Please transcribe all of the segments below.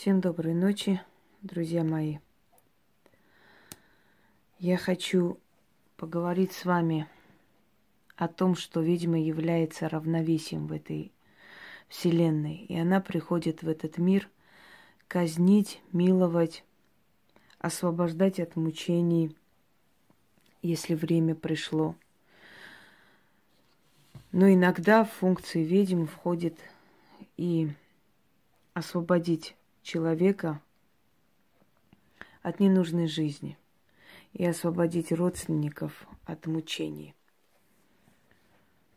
Всем доброй ночи, друзья мои. Я хочу поговорить с вами о том, что ведьма является равновесием в этой вселенной. И она приходит в этот мир казнить, миловать, освобождать от мучений, если время пришло. Но иногда в функции ведьм входит и освободить человека от ненужной жизни и освободить родственников от мучений.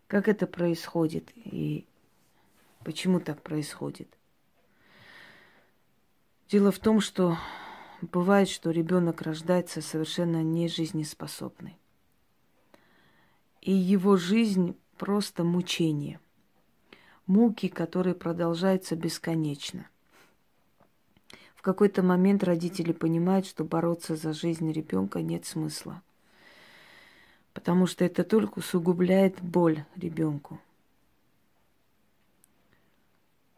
Как это происходит и почему так происходит? Дело в том, что бывает, что ребенок рождается совершенно не жизнеспособный. И его жизнь просто мучение. Муки, которые продолжаются бесконечно. В какой-то момент родители понимают, что бороться за жизнь ребенка нет смысла. Потому что это только усугубляет боль ребенку.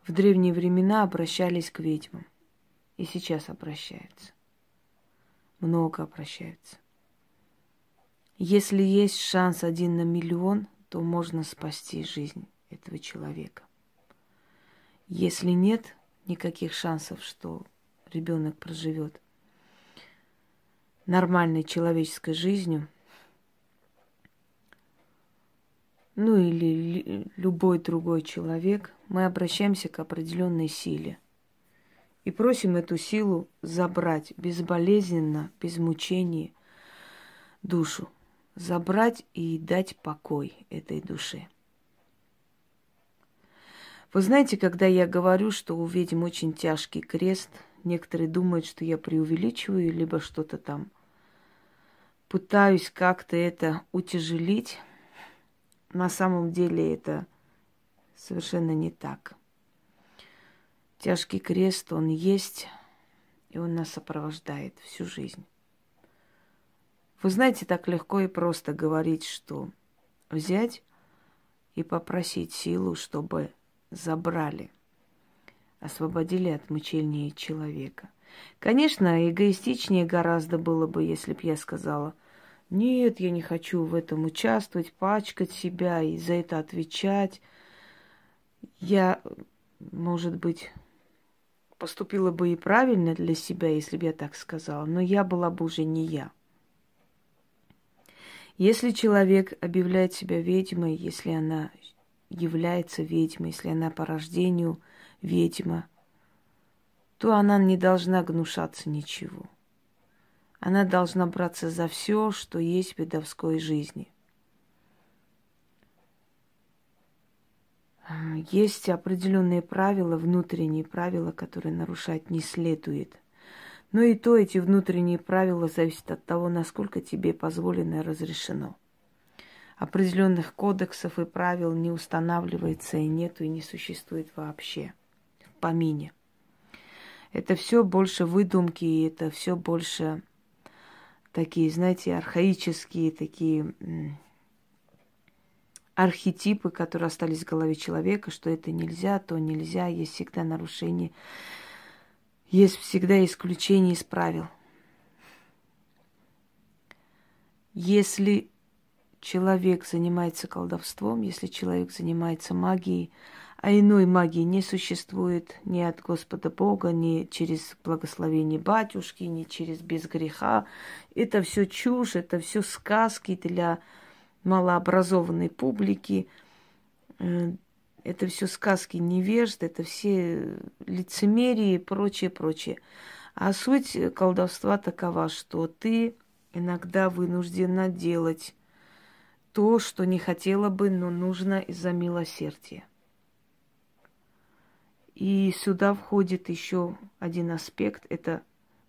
В древние времена обращались к ведьмам. И сейчас обращаются. Много обращаются. Если есть шанс один на миллион, то можно спасти жизнь этого человека. Если нет никаких шансов, что ребенок проживет нормальной человеческой жизнью, ну или любой другой человек, мы обращаемся к определенной силе и просим эту силу забрать безболезненно, без мучений душу, забрать и дать покой этой душе. Вы знаете, когда я говорю, что у ведьм очень тяжкий крест – Некоторые думают, что я преувеличиваю, либо что-то там пытаюсь как-то это утяжелить. На самом деле это совершенно не так. Тяжкий крест, он есть, и он нас сопровождает всю жизнь. Вы знаете, так легко и просто говорить, что взять и попросить силу, чтобы забрали – освободили от мучения человека. Конечно, эгоистичнее гораздо было бы, если б я сказала, нет, я не хочу в этом участвовать, пачкать себя и за это отвечать. Я, может быть, поступила бы и правильно для себя, если бы я так сказала, но я была бы уже не я. Если человек объявляет себя ведьмой, если она является ведьмой, если она по рождению – ведьма, то она не должна гнушаться ничего. Она должна браться за все, что есть в бедовской жизни. Есть определенные правила, внутренние правила, которые нарушать не следует. Но и то эти внутренние правила зависят от того, насколько тебе позволено и разрешено. Определенных кодексов и правил не устанавливается и нету, и не существует вообще помине. Это все больше выдумки, это все больше такие, знаете, архаические, такие архетипы, которые остались в голове человека, что это нельзя, то нельзя, есть всегда нарушение, есть всегда исключение из правил. Если человек занимается колдовством, если человек занимается магией, а иной магии не существует ни от Господа Бога, ни через благословение батюшки, ни через без греха. Это все чушь, это все сказки для малообразованной публики. Э, это все сказки невежд, это все лицемерие и прочее, прочее. А суть колдовства такова, что ты иногда вынуждена делать то, что не хотела бы, но нужно из-за милосердия. И сюда входит еще один аспект – это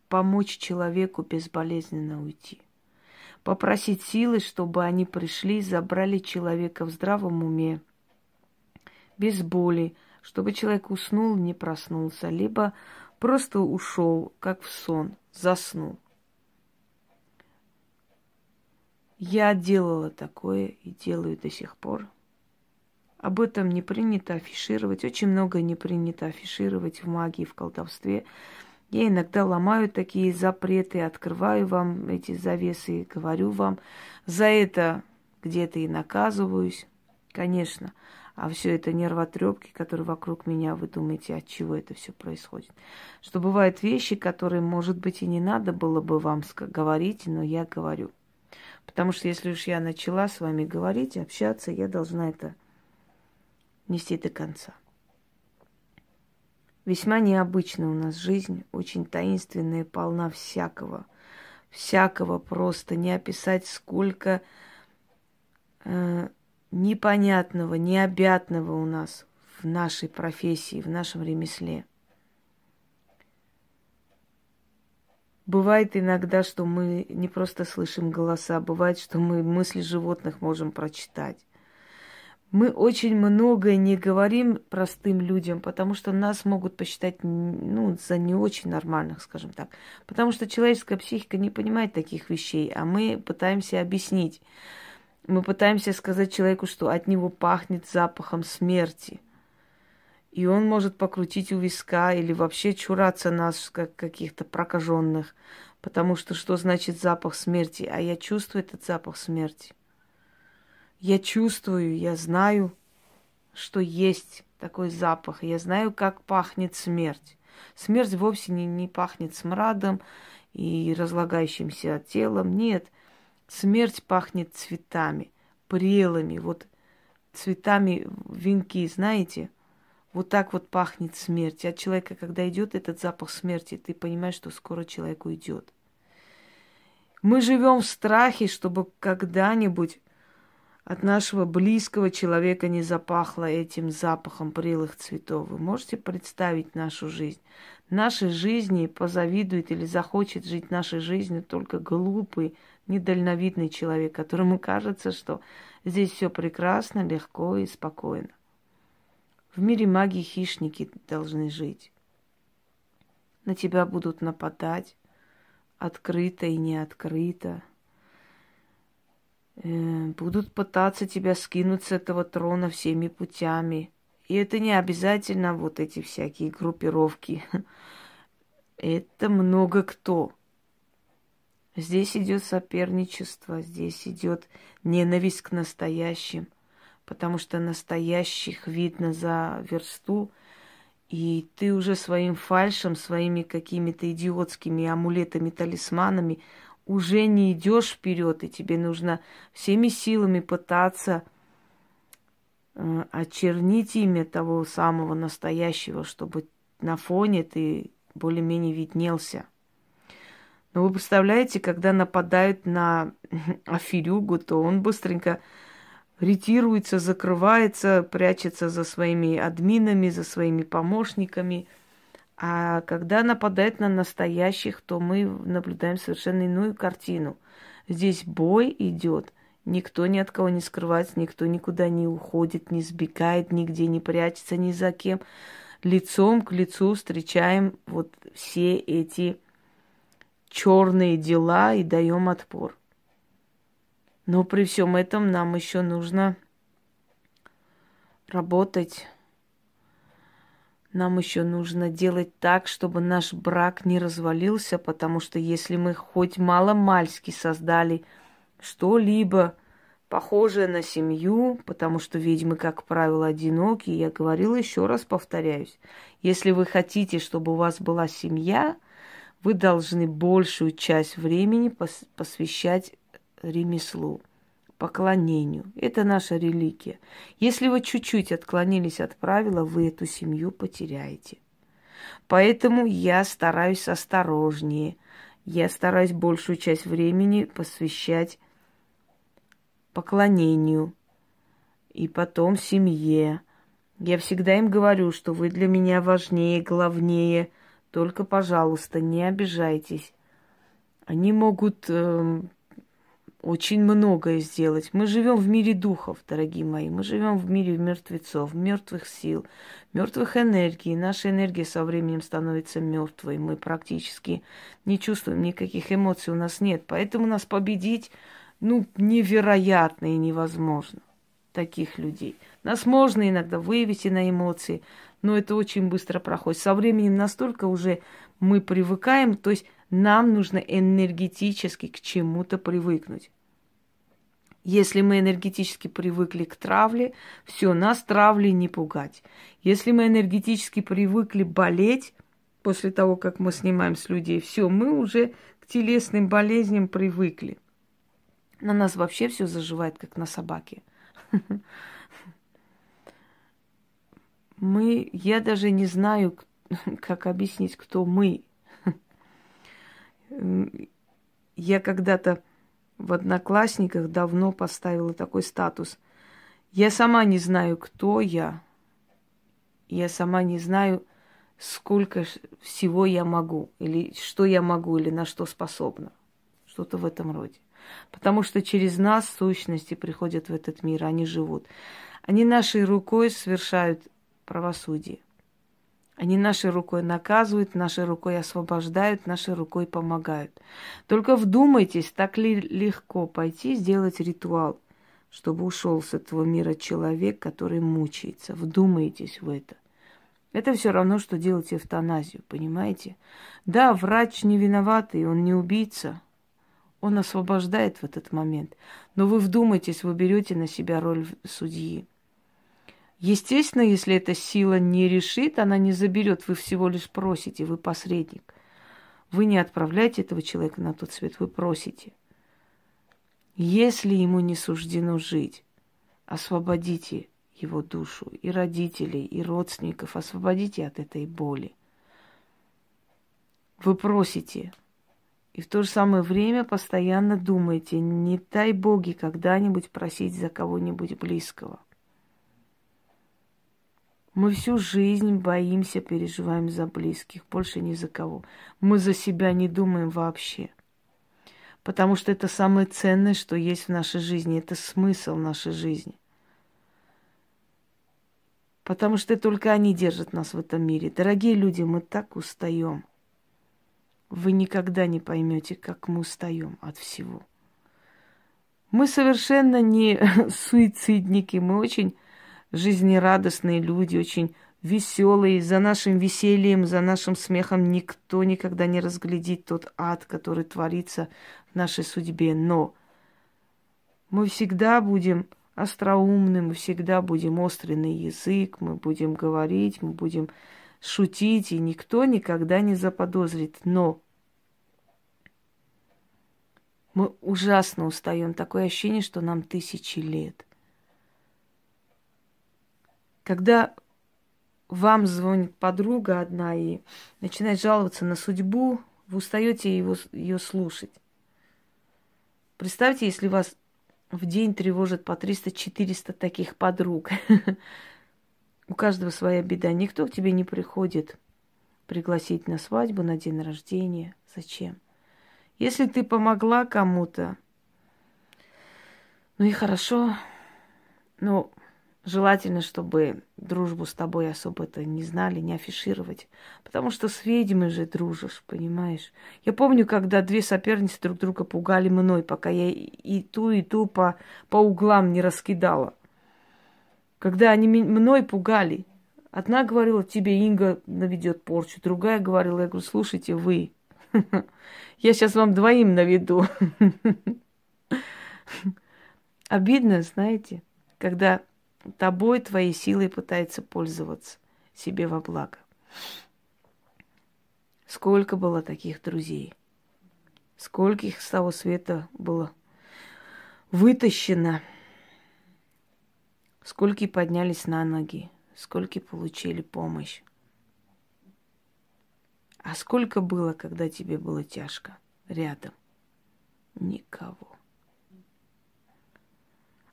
помочь человеку безболезненно уйти. Попросить силы, чтобы они пришли, забрали человека в здравом уме, без боли, чтобы человек уснул, не проснулся, либо просто ушел, как в сон, заснул. Я делала такое и делаю до сих пор. Об этом не принято афишировать. Очень много не принято афишировать в магии, в колдовстве. Я иногда ломаю такие запреты, открываю вам эти завесы и говорю вам. За это где-то и наказываюсь, конечно. А все это нервотрепки, которые вокруг меня, вы думаете, от чего это все происходит. Что бывают вещи, которые, может быть, и не надо было бы вам говорить, но я говорю. Потому что если уж я начала с вами говорить, общаться, я должна это нести до конца. Весьма необычная у нас жизнь, очень таинственная, полна всякого. Всякого просто не описать, сколько э, непонятного, необятного у нас в нашей профессии, в нашем ремесле. Бывает иногда, что мы не просто слышим голоса, бывает, что мы мысли животных можем прочитать. Мы очень многое не говорим простым людям, потому что нас могут посчитать ну, за не очень нормальных, скажем так. Потому что человеческая психика не понимает таких вещей, а мы пытаемся объяснить. Мы пытаемся сказать человеку, что от него пахнет запахом смерти. И он может покрутить у виска или вообще чураться нас, как каких-то прокаженных. Потому что что значит запах смерти? А я чувствую этот запах смерти. Я чувствую, я знаю, что есть такой запах. Я знаю, как пахнет смерть. Смерть вовсе не, не пахнет смрадом и разлагающимся телом. Нет, Смерть пахнет цветами, прелыми, вот цветами венки, знаете? Вот так вот пахнет смерть. От человека, когда идет этот запах смерти, ты понимаешь, что скоро человек уйдет. Мы живем в страхе, чтобы когда-нибудь от нашего близкого человека не запахло этим запахом прелых цветов. Вы можете представить нашу жизнь? Нашей жизни позавидует или захочет жить нашей жизнью только глупый, недальновидный человек, которому кажется, что здесь все прекрасно, легко и спокойно. В мире магии хищники должны жить. На тебя будут нападать открыто и не открыто. Э, будут пытаться тебя скинуть с этого трона всеми путями. И это не обязательно вот эти всякие группировки. Это много кто. Здесь идет соперничество, здесь идет ненависть к настоящим, потому что настоящих видно за версту, и ты уже своим фальшем, своими какими-то идиотскими амулетами, талисманами уже не идешь вперед, и тебе нужно всеми силами пытаться э, очернить имя того самого настоящего, чтобы на фоне ты более-менее виднелся. Но вы представляете, когда нападают на Афирюгу, то он быстренько ретируется, закрывается, прячется за своими админами, за своими помощниками. А когда нападает на настоящих, то мы наблюдаем совершенно иную картину. Здесь бой идет, никто ни от кого не скрывается, никто никуда не уходит, не сбегает, нигде не прячется ни за кем. Лицом к лицу встречаем вот все эти черные дела и даем отпор. Но при всем этом нам еще нужно работать. Нам еще нужно делать так, чтобы наш брак не развалился, потому что если мы хоть мало-мальски создали что-либо похожее на семью, потому что ведьмы, как правило, одиноки, я говорила еще раз повторяюсь, если вы хотите, чтобы у вас была семья, вы должны большую часть времени посвящать ремеслу, поклонению. Это наша религия. Если вы чуть-чуть отклонились от правила, вы эту семью потеряете. Поэтому я стараюсь осторожнее. Я стараюсь большую часть времени посвящать поклонению и потом семье. Я всегда им говорю, что вы для меня важнее, главнее – только, пожалуйста, не обижайтесь. Они могут э, очень многое сделать. Мы живем в мире духов, дорогие мои. Мы живем в мире мертвецов, мертвых сил, мертвых энергий. Наша энергия со временем становится мертвой. Мы практически не чувствуем никаких эмоций, у нас нет. Поэтому нас победить, ну, невероятно и невозможно. таких людей. Нас можно иногда вывести на эмоции, но это очень быстро проходит. Со временем настолько уже мы привыкаем, то есть нам нужно энергетически к чему-то привыкнуть. Если мы энергетически привыкли к травле, все, нас травли не пугать. Если мы энергетически привыкли болеть после того, как мы снимаем с людей, все, мы уже к телесным болезням привыкли. На нас вообще все заживает, как на собаке. Мы, я даже не знаю, как объяснить, кто мы. Я когда-то в Одноклассниках давно поставила такой статус. Я сама не знаю, кто я. Я сама не знаю, сколько всего я могу, или что я могу, или на что способна. Что-то в этом роде. Потому что через нас сущности приходят в этот мир, они живут. Они нашей рукой совершают правосудие. Они нашей рукой наказывают, нашей рукой освобождают, нашей рукой помогают. Только вдумайтесь, так ли легко пойти сделать ритуал, чтобы ушел с этого мира человек, который мучается. Вдумайтесь в это. Это все равно, что делать эвтаназию, понимаете? Да, врач не виноватый, он не убийца. Он освобождает в этот момент. Но вы вдумайтесь, вы берете на себя роль судьи. Естественно, если эта сила не решит, она не заберет. Вы всего лишь просите, вы посредник. Вы не отправляете этого человека на тот свет, вы просите. Если ему не суждено жить, освободите его душу, и родителей, и родственников, освободите от этой боли. Вы просите, и в то же самое время постоянно думаете, не дай боги когда-нибудь просить за кого-нибудь близкого. Мы всю жизнь боимся, переживаем за близких, больше ни за кого. Мы за себя не думаем вообще. Потому что это самое ценное, что есть в нашей жизни, это смысл нашей жизни. Потому что только они держат нас в этом мире. Дорогие люди, мы так устаем. Вы никогда не поймете, как мы устаем от всего. Мы совершенно не суицидники, мы очень жизнерадостные люди, очень веселые. За нашим весельем, за нашим смехом никто никогда не разглядит тот ад, который творится в нашей судьбе. Но мы всегда будем остроумным, мы всегда будем острый на язык, мы будем говорить, мы будем шутить, и никто никогда не заподозрит. Но мы ужасно устаем. Такое ощущение, что нам тысячи лет. Когда вам звонит подруга одна и начинает жаловаться на судьбу, вы устаете его, ее слушать. Представьте, если вас в день тревожит по 300-400 таких подруг. У каждого своя беда. Никто к тебе не приходит пригласить на свадьбу, на день рождения. Зачем? Если ты помогла кому-то, ну и хорошо, но Желательно, чтобы дружбу с тобой особо это не знали, не афишировать. Потому что с ведьмой же дружишь, понимаешь? Я помню, когда две соперницы друг друга пугали мной, пока я и ту, и ту по, по углам не раскидала. Когда они мной пугали. Одна говорила, тебе Инга наведет порчу. Другая говорила, я говорю, слушайте, вы. Я сейчас вам двоим наведу. Обидно, знаете, когда тобой, твоей силой пытается пользоваться себе во благо. Сколько было таких друзей? Сколько их с того света было вытащено? Сколько поднялись на ноги? Сколько получили помощь? А сколько было, когда тебе было тяжко рядом? Никого.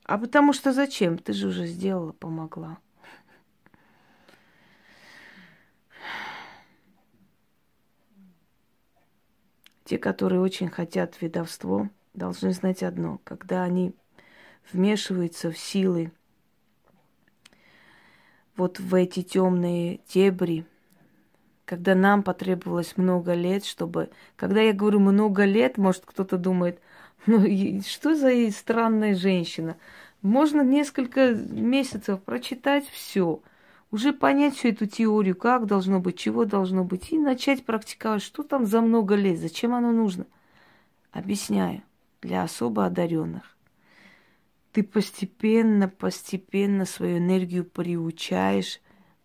А потому что зачем? Ты же уже сделала, помогла. Те, которые очень хотят ведовство, должны знать одно. Когда они вмешиваются в силы, вот в эти темные дебри, когда нам потребовалось много лет, чтобы... Когда я говорю много лет, может, кто-то думает – ну, что за странная женщина? Можно несколько месяцев прочитать все, уже понять всю эту теорию, как должно быть, чего должно быть, и начать практиковать, что там за много лет, зачем оно нужно. Объясняю, для особо одаренных. Ты постепенно, постепенно свою энергию приучаешь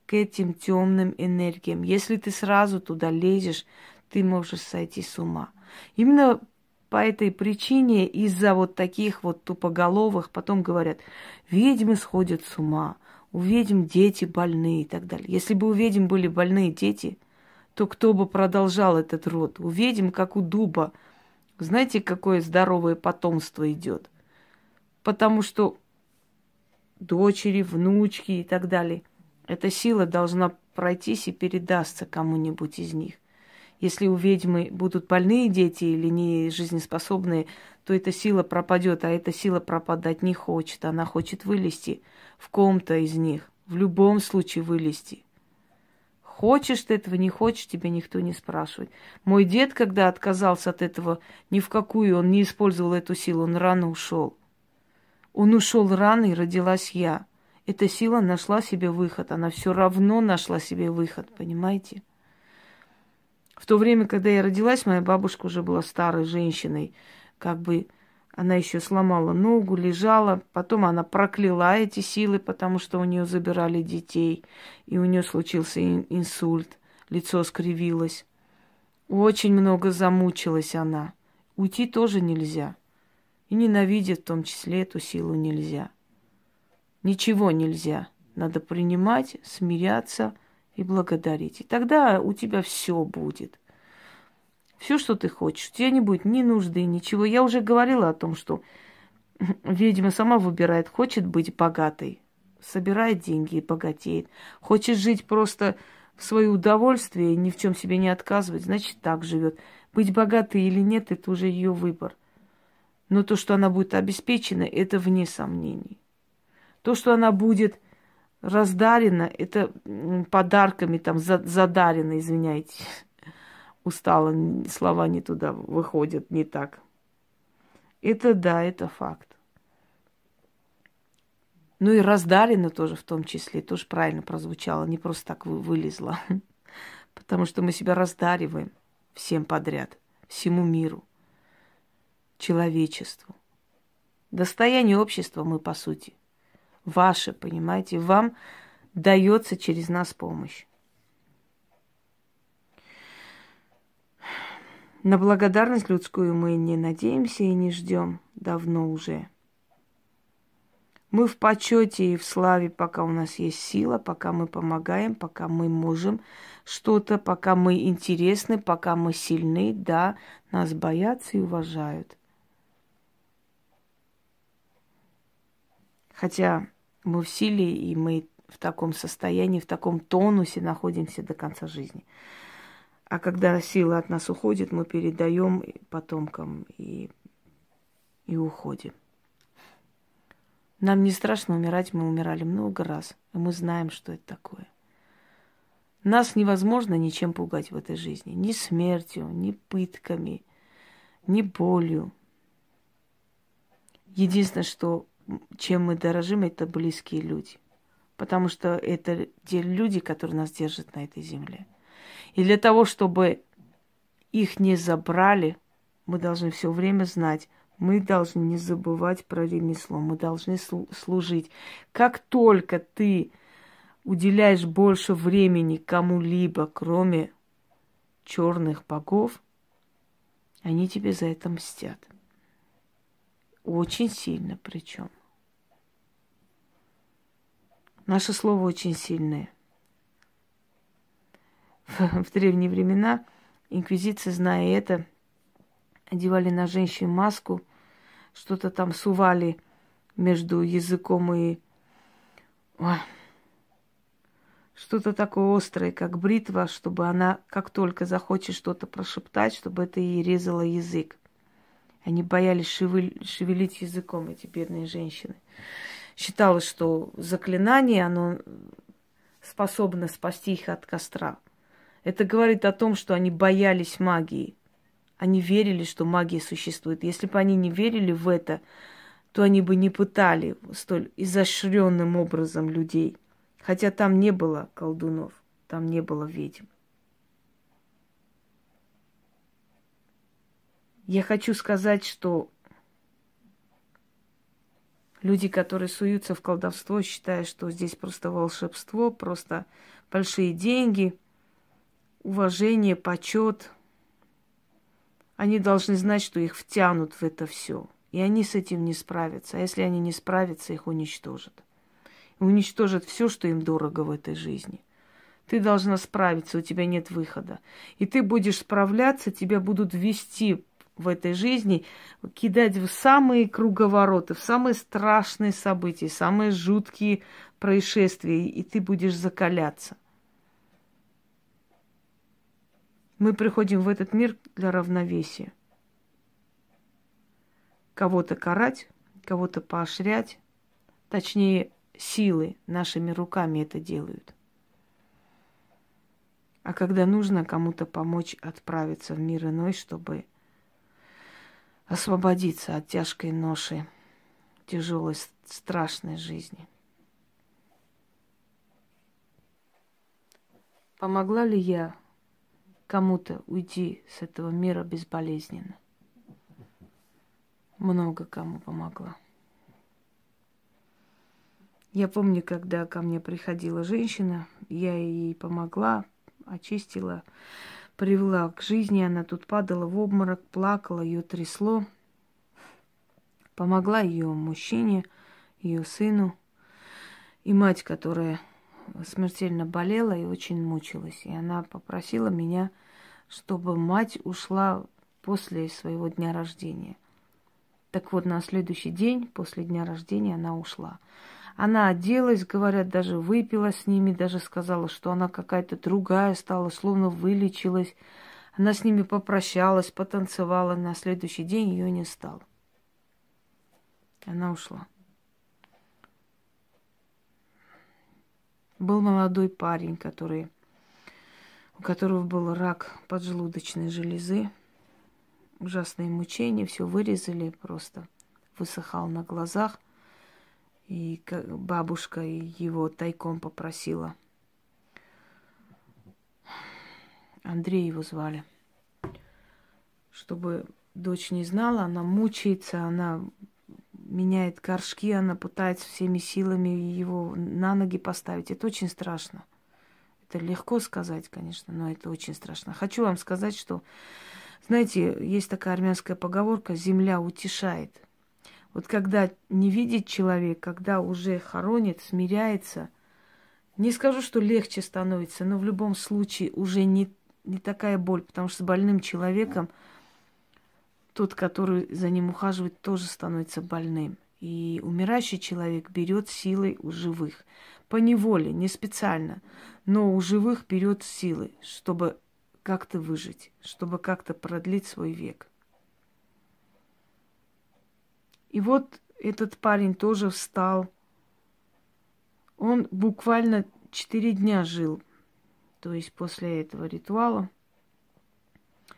к этим темным энергиям. Если ты сразу туда лезешь, ты можешь сойти с ума. Именно по этой причине из-за вот таких вот тупоголовых потом говорят, ведьмы сходят с ума, у ведьм дети больные и так далее. Если бы у ведьм были больные дети, то кто бы продолжал этот род? У ведьм, как у дуба, знаете, какое здоровое потомство идет? Потому что дочери, внучки и так далее, эта сила должна пройтись и передастся кому-нибудь из них. Если у ведьмы будут больные дети или не жизнеспособные, то эта сила пропадет, а эта сила пропадать не хочет. Она хочет вылезти в ком-то из них, в любом случае вылезти. Хочешь ты этого, не хочешь, тебя никто не спрашивает. Мой дед, когда отказался от этого, ни в какую он не использовал эту силу, он рано ушел. Он ушел рано, и родилась я. Эта сила нашла себе выход, она все равно нашла себе выход, понимаете? В то время, когда я родилась, моя бабушка уже была старой женщиной. Как бы она еще сломала ногу, лежала. Потом она прокляла эти силы, потому что у нее забирали детей. И у нее случился инсульт. Лицо скривилось. Очень много замучилась она. Уйти тоже нельзя. И ненавидеть в том числе эту силу нельзя. Ничего нельзя. Надо принимать, смиряться – и благодарить. И тогда у тебя все будет. Все, что ты хочешь. У тебя не будет ни нужды, ничего. Я уже говорила о том, что ведьма сама выбирает, хочет быть богатой, собирает деньги и богатеет. Хочет жить просто в свое удовольствие, ни в чем себе не отказывать, значит, так живет. Быть богатой или нет, это уже ее выбор. Но то, что она будет обеспечена, это вне сомнений. То, что она будет раздарено, это подарками там задарено, извиняйте. Устала, слова не туда выходят, не так. Это да, это факт. Ну и раздарено тоже в том числе, тоже правильно прозвучало, не просто так вылезла. Потому что мы себя раздариваем всем подряд, всему миру, человечеству. Достояние общества мы, по сути – ваше, понимаете, вам дается через нас помощь. На благодарность людскую мы не надеемся и не ждем давно уже. Мы в почете и в славе, пока у нас есть сила, пока мы помогаем, пока мы можем что-то, пока мы интересны, пока мы сильны, да, нас боятся и уважают. Хотя мы в силе, и мы в таком состоянии, в таком тонусе находимся до конца жизни. А когда сила от нас уходит, мы передаем потомкам и, и уходим. Нам не страшно умирать, мы умирали много раз, и мы знаем, что это такое. Нас невозможно ничем пугать в этой жизни. Ни смертью, ни пытками, ни болью. Единственное, что чем мы дорожим, это близкие люди. Потому что это те люди, которые нас держат на этой земле. И для того, чтобы их не забрали, мы должны все время знать, мы должны не забывать про ремесло, мы должны служить. Как только ты уделяешь больше времени кому-либо, кроме черных богов, они тебе за это мстят. Очень сильно причем. Наше слово очень сильное. В, древние времена инквизиция, зная это, одевали на женщин маску, что-то там сували между языком и... Что-то такое острое, как бритва, чтобы она, как только захочет что-то прошептать, чтобы это ей резало язык. Они боялись шевелить языком, эти бедные женщины считалось, что заклинание, оно способно спасти их от костра. Это говорит о том, что они боялись магии. Они верили, что магия существует. Если бы они не верили в это, то они бы не пытали столь изощренным образом людей. Хотя там не было колдунов, там не было ведьм. Я хочу сказать, что люди, которые суются в колдовство, считая, что здесь просто волшебство, просто большие деньги, уважение, почет, они должны знать, что их втянут в это все. И они с этим не справятся. А если они не справятся, их уничтожат. Уничтожат все, что им дорого в этой жизни. Ты должна справиться, у тебя нет выхода. И ты будешь справляться, тебя будут вести в этой жизни, кидать в самые круговороты, в самые страшные события, самые жуткие происшествия, и ты будешь закаляться. Мы приходим в этот мир для равновесия. Кого-то карать, кого-то поощрять, точнее, силы нашими руками это делают. А когда нужно кому-то помочь отправиться в мир иной, чтобы освободиться от тяжкой ноши тяжелой, страшной жизни. Помогла ли я кому-то уйти с этого мира безболезненно? Много кому помогла. Я помню, когда ко мне приходила женщина, я ей помогла, очистила привела к жизни. Она тут падала в обморок, плакала, ее трясло. Помогла ее мужчине, ее сыну. И мать, которая смертельно болела и очень мучилась. И она попросила меня, чтобы мать ушла после своего дня рождения. Так вот, на следующий день, после дня рождения, она ушла. Она оделась, говорят, даже выпила с ними, даже сказала, что она какая-то другая стала, словно вылечилась. Она с ними попрощалась, потанцевала. На следующий день ее не стало. Она ушла. Был молодой парень, который, у которого был рак поджелудочной железы. Ужасные мучения, все вырезали просто. Высыхал на глазах. И бабушка его тайком попросила. Андрей его звали. Чтобы дочь не знала, она мучается, она меняет горшки, она пытается всеми силами его на ноги поставить. Это очень страшно. Это легко сказать, конечно, но это очень страшно. Хочу вам сказать, что, знаете, есть такая армянская поговорка «земля утешает». Вот когда не видит человек, когда уже хоронит, смиряется, не скажу, что легче становится, но в любом случае уже не, не такая боль, потому что с больным человеком тот, который за ним ухаживает, тоже становится больным. И умирающий человек берет силой у живых. По неволе, не специально, но у живых берет силы, чтобы как-то выжить, чтобы как-то продлить свой век. И вот этот парень тоже встал. Он буквально четыре дня жил, то есть после этого ритуала.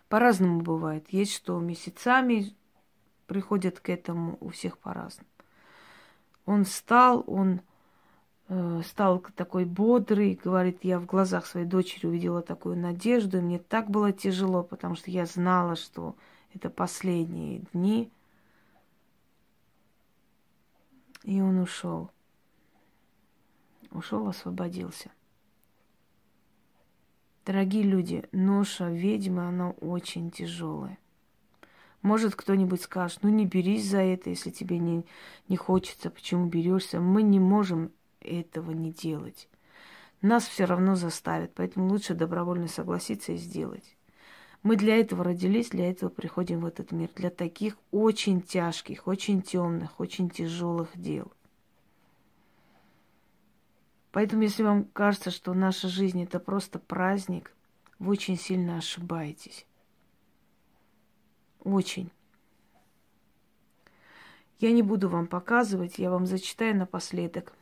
По-разному бывает. Есть, что месяцами приходят к этому, у всех по-разному. Он встал, он э, стал такой бодрый, говорит, я в глазах своей дочери увидела такую надежду, и мне так было тяжело, потому что я знала, что это последние дни – И он ушел. Ушел, освободился. Дорогие люди, ноша ведьмы, она очень тяжелая. Может, кто-нибудь скажет, ну не берись за это, если тебе не, не хочется, почему берешься. Мы не можем этого не делать. Нас все равно заставят, поэтому лучше добровольно согласиться и сделать. Мы для этого родились, для этого приходим в этот мир, для таких очень тяжких, очень темных, очень тяжелых дел. Поэтому, если вам кажется, что наша жизнь это просто праздник, вы очень сильно ошибаетесь. Очень. Я не буду вам показывать, я вам зачитаю напоследок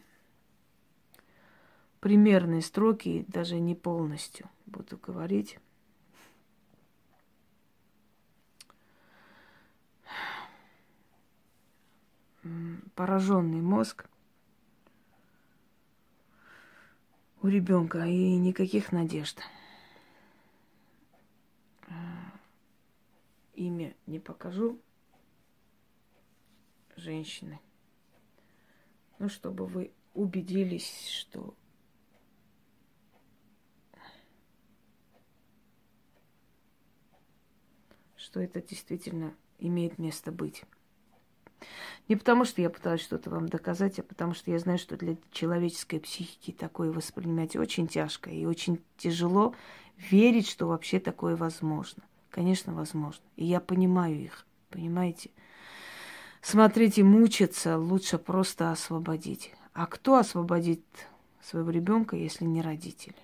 примерные строки, даже не полностью буду говорить. Пораженный мозг у ребенка и никаких надежд. А, имя не покажу женщины. Ну, чтобы вы убедились, что что это действительно имеет место быть. Не потому, что я пыталась что-то вам доказать, а потому что я знаю, что для человеческой психики такое воспринимать очень тяжко и очень тяжело верить, что вообще такое возможно. Конечно, возможно. И я понимаю их, понимаете? Смотрите, мучиться лучше просто освободить. А кто освободит своего ребенка, если не родители?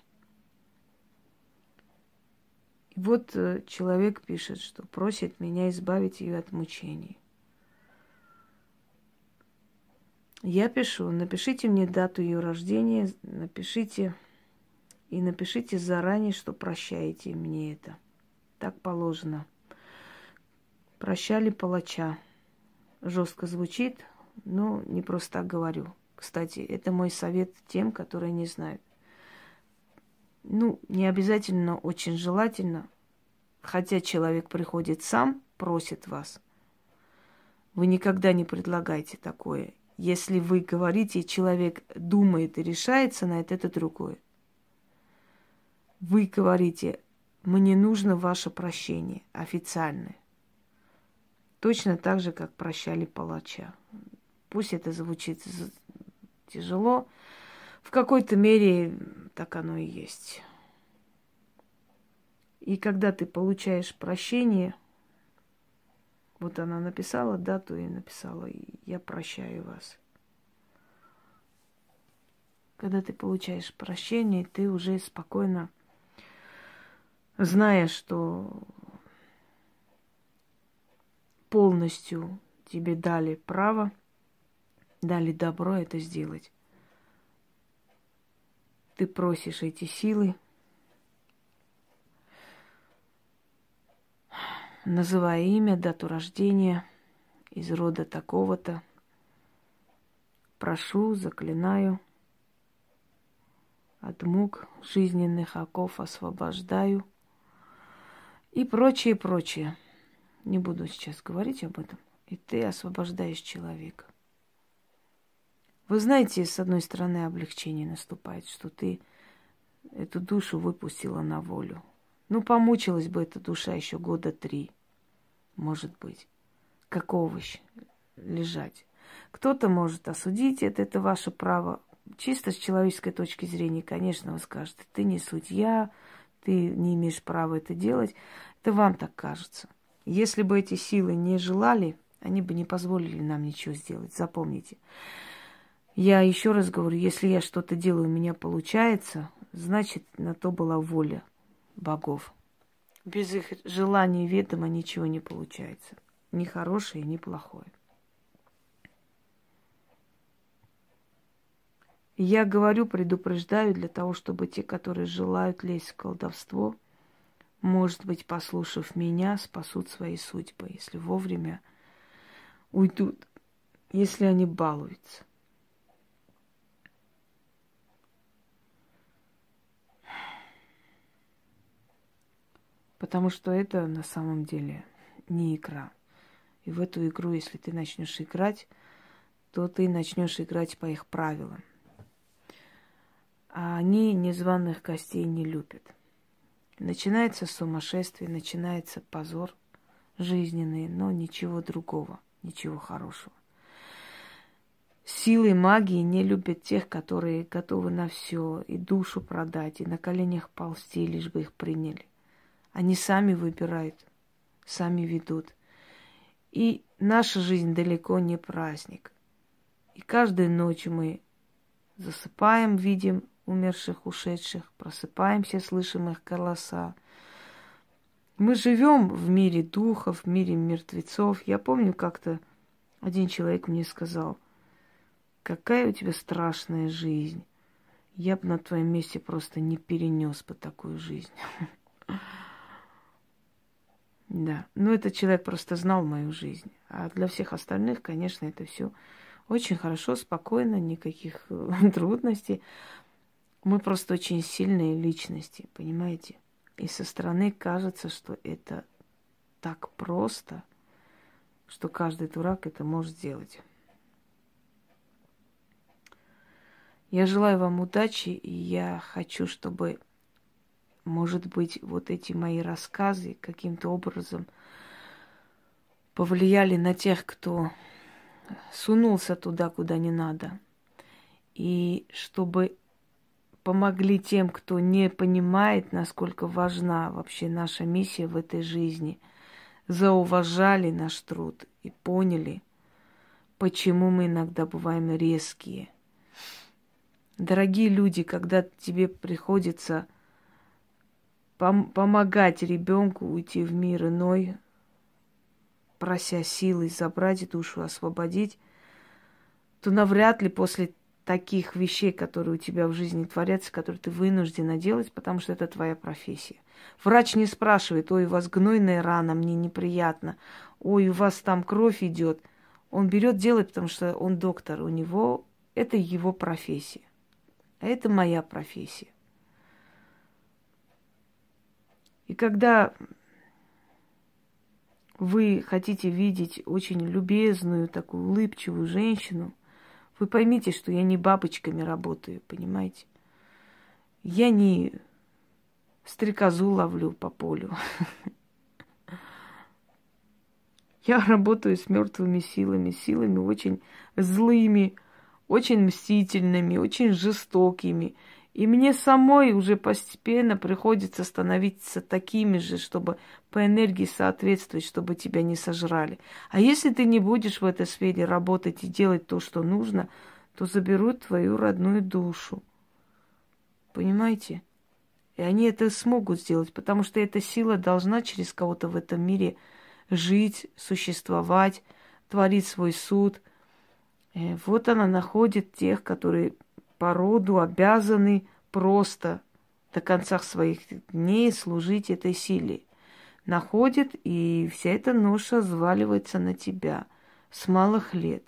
И вот э, человек пишет, что просит меня избавить ее от мучений. Я пишу, напишите мне дату ее рождения, напишите и напишите заранее, что прощаете мне это. Так положено. Прощали палача. Жестко звучит, но не просто так говорю. Кстати, это мой совет тем, которые не знают. Ну, не обязательно, очень желательно, хотя человек приходит сам, просит вас. Вы никогда не предлагайте такое если вы говорите, человек думает и решается на это, это другое. Вы говорите, мне нужно ваше прощение официальное. Точно так же, как прощали палача. Пусть это звучит тяжело, в какой-то мере так оно и есть. И когда ты получаешь прощение – вот она написала дату и написала, я прощаю вас. Когда ты получаешь прощение, ты уже спокойно, зная, что полностью тебе дали право, дали добро это сделать. Ты просишь эти силы, называя имя, дату рождения из рода такого-то. Прошу, заклинаю, от мук жизненных оков освобождаю и прочее, прочее. Не буду сейчас говорить об этом. И ты освобождаешь человека. Вы знаете, с одной стороны, облегчение наступает, что ты эту душу выпустила на волю. Ну, помучилась бы эта душа еще года три, может быть, как овощ лежать. Кто-то может осудить это, это ваше право. Чисто с человеческой точки зрения, конечно, вы скажете, ты не судья, ты не имеешь права это делать. Это вам так кажется. Если бы эти силы не желали, они бы не позволили нам ничего сделать. Запомните. Я еще раз говорю, если я что-то делаю, у меня получается, значит, на то была воля богов. Без их желания ведома ничего не получается. Ни хорошее, ни плохое. Я говорю, предупреждаю для того, чтобы те, которые желают лезть в колдовство, может быть, послушав меня, спасут свои судьбы, если вовремя уйдут, если они балуются. Потому что это на самом деле не игра. И в эту игру, если ты начнешь играть, то ты начнешь играть по их правилам. А они незваных гостей не любят. Начинается сумасшествие, начинается позор жизненный, но ничего другого, ничего хорошего. Силы магии не любят тех, которые готовы на все, и душу продать, и на коленях ползти, лишь бы их приняли. Они сами выбирают, сами ведут. И наша жизнь далеко не праздник. И каждую ночь мы засыпаем, видим умерших, ушедших, просыпаемся, слышим их голоса. Мы живем в мире духов, в мире мертвецов. Я помню, как-то один человек мне сказал, какая у тебя страшная жизнь. Я бы на твоем месте просто не перенес бы такую жизнь. Да, но этот человек просто знал мою жизнь. А для всех остальных, конечно, это все очень хорошо, спокойно, никаких трудностей. Мы просто очень сильные личности, понимаете? И со стороны кажется, что это так просто, что каждый дурак это может сделать. Я желаю вам удачи, и я хочу, чтобы, может быть, вот эти мои рассказы каким-то образом повлияли на тех, кто сунулся туда, куда не надо. И чтобы помогли тем, кто не понимает, насколько важна вообще наша миссия в этой жизни, зауважали наш труд и поняли, почему мы иногда бываем резкие. Дорогие люди, когда тебе приходится пом- помогать ребенку уйти в мир иной, прося силы забрать душу, освободить, то навряд ли после таких вещей, которые у тебя в жизни творятся, которые ты вынуждена делать, потому что это твоя профессия. Врач не спрашивает, ой, у вас гнойная рана, мне неприятно, ой, у вас там кровь идет. Он берет, делает, потому что он доктор, у него это его профессия. А это моя профессия. И когда вы хотите видеть очень любезную, такую улыбчивую женщину – вы поймите, что я не бабочками работаю, понимаете? Я не стрекозу ловлю по полю. Я работаю с мертвыми силами, силами очень злыми, очень мстительными, очень жестокими. И мне самой уже постепенно приходится становиться такими же, чтобы по энергии соответствовать, чтобы тебя не сожрали. А если ты не будешь в этой сфере работать и делать то, что нужно, то заберут твою родную душу. Понимаете? И они это смогут сделать, потому что эта сила должна через кого-то в этом мире жить, существовать, творить свой суд. Э, вот она находит тех, которые по роду обязаны просто до конца своих дней служить этой силе. Находит, и вся эта ноша зваливается на тебя с малых лет.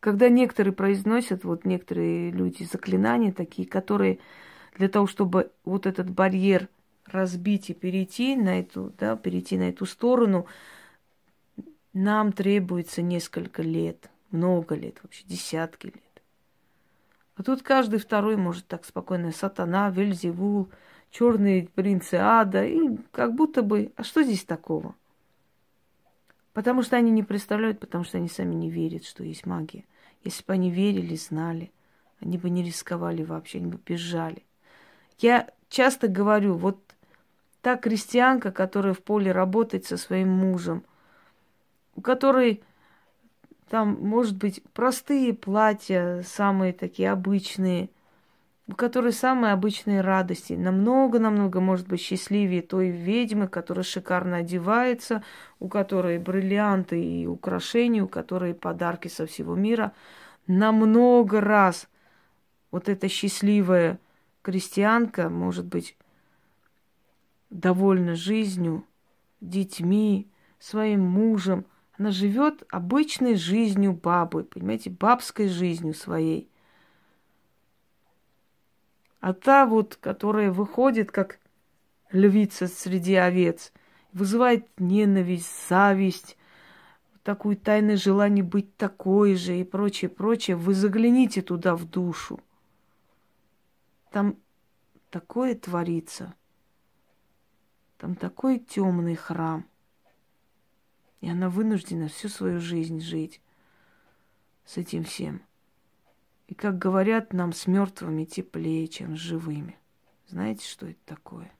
Когда некоторые произносят, вот некоторые люди, заклинания такие, которые для того, чтобы вот этот барьер разбить и перейти на эту, да, перейти на эту сторону, нам требуется несколько лет – много лет, вообще десятки лет. А тут каждый второй может так спокойно. Сатана, Вельзевул, черные принцы ада. И как будто бы, а что здесь такого? Потому что они не представляют, потому что они сами не верят, что есть магия. Если бы они верили, знали, они бы не рисковали вообще, они бы бежали. Я часто говорю, вот та крестьянка, которая в поле работает со своим мужем, у которой там, может быть, простые платья, самые такие обычные, у которой самые обычные радости. Намного-намного, может быть, счастливее той ведьмы, которая шикарно одевается, у которой бриллианты и украшения, у которой подарки со всего мира. Намного раз вот эта счастливая крестьянка может быть довольна жизнью, детьми, своим мужем – она живет обычной жизнью бабы, понимаете, бабской жизнью своей. А та вот, которая выходит как львица среди овец, вызывает ненависть, зависть, такое тайное желание быть такой же и прочее, прочее, вы загляните туда в душу. Там такое творится. Там такой темный храм. И она вынуждена всю свою жизнь жить с этим всем. И, как говорят, нам с мертвыми теплее, чем с живыми. Знаете, что это такое?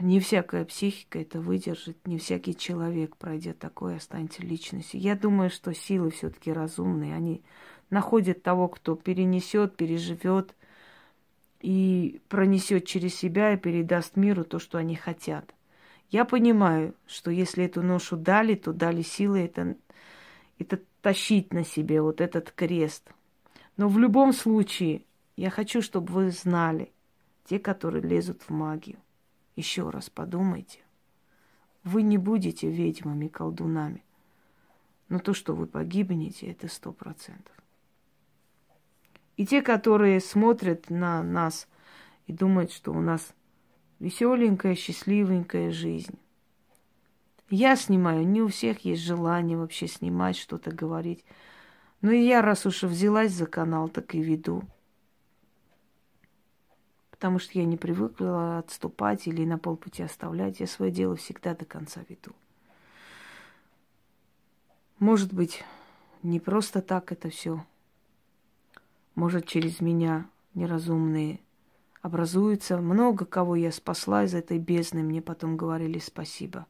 Не всякая психика это выдержит, не всякий человек, пройдя такое, останется личностью. Я думаю, что силы все-таки разумные. Они находят того, кто перенесет, переживет и пронесет через себя и передаст миру то, что они хотят. Я понимаю, что если эту ношу дали, то дали силы это, это тащить на себе, вот этот крест. Но в любом случае, я хочу, чтобы вы знали, те, которые лезут в магию. Еще раз подумайте. Вы не будете ведьмами, колдунами. Но то, что вы погибнете, это сто процентов. И те, которые смотрят на нас и думают, что у нас веселенькая, счастливенькая жизнь. Я снимаю, не у всех есть желание вообще снимать, что-то говорить. Но я, раз уж взялась за канал, так и веду. Потому что я не привыкла отступать или на полпути оставлять. Я свое дело всегда до конца веду. Может быть, не просто так это все. Может, через меня неразумные образуются. Много кого я спасла из этой бездны, мне потом говорили спасибо.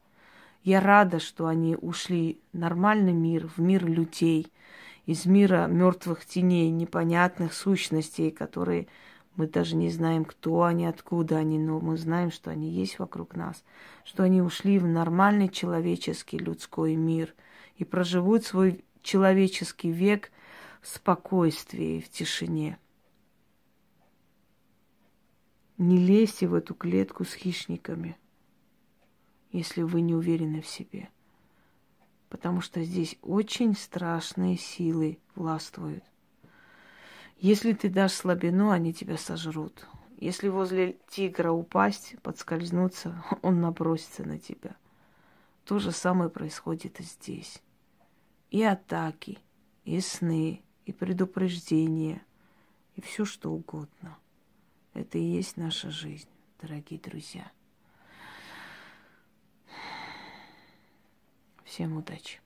Я рада, что они ушли в нормальный мир, в мир людей, из мира мертвых теней, непонятных сущностей, которые мы даже не знаем, кто они, откуда они, но мы знаем, что они есть вокруг нас, что они ушли в нормальный человеческий людской мир и проживут свой человеческий век в спокойствии, в тишине. Не лезьте в эту клетку с хищниками, если вы не уверены в себе. Потому что здесь очень страшные силы властвуют. Если ты дашь слабину, они тебя сожрут. Если возле тигра упасть, подскользнуться, он набросится на тебя. То же самое происходит и здесь. И атаки, и сны, и предупреждения, и все что угодно – это и есть наша жизнь, дорогие друзья. Всем удачи!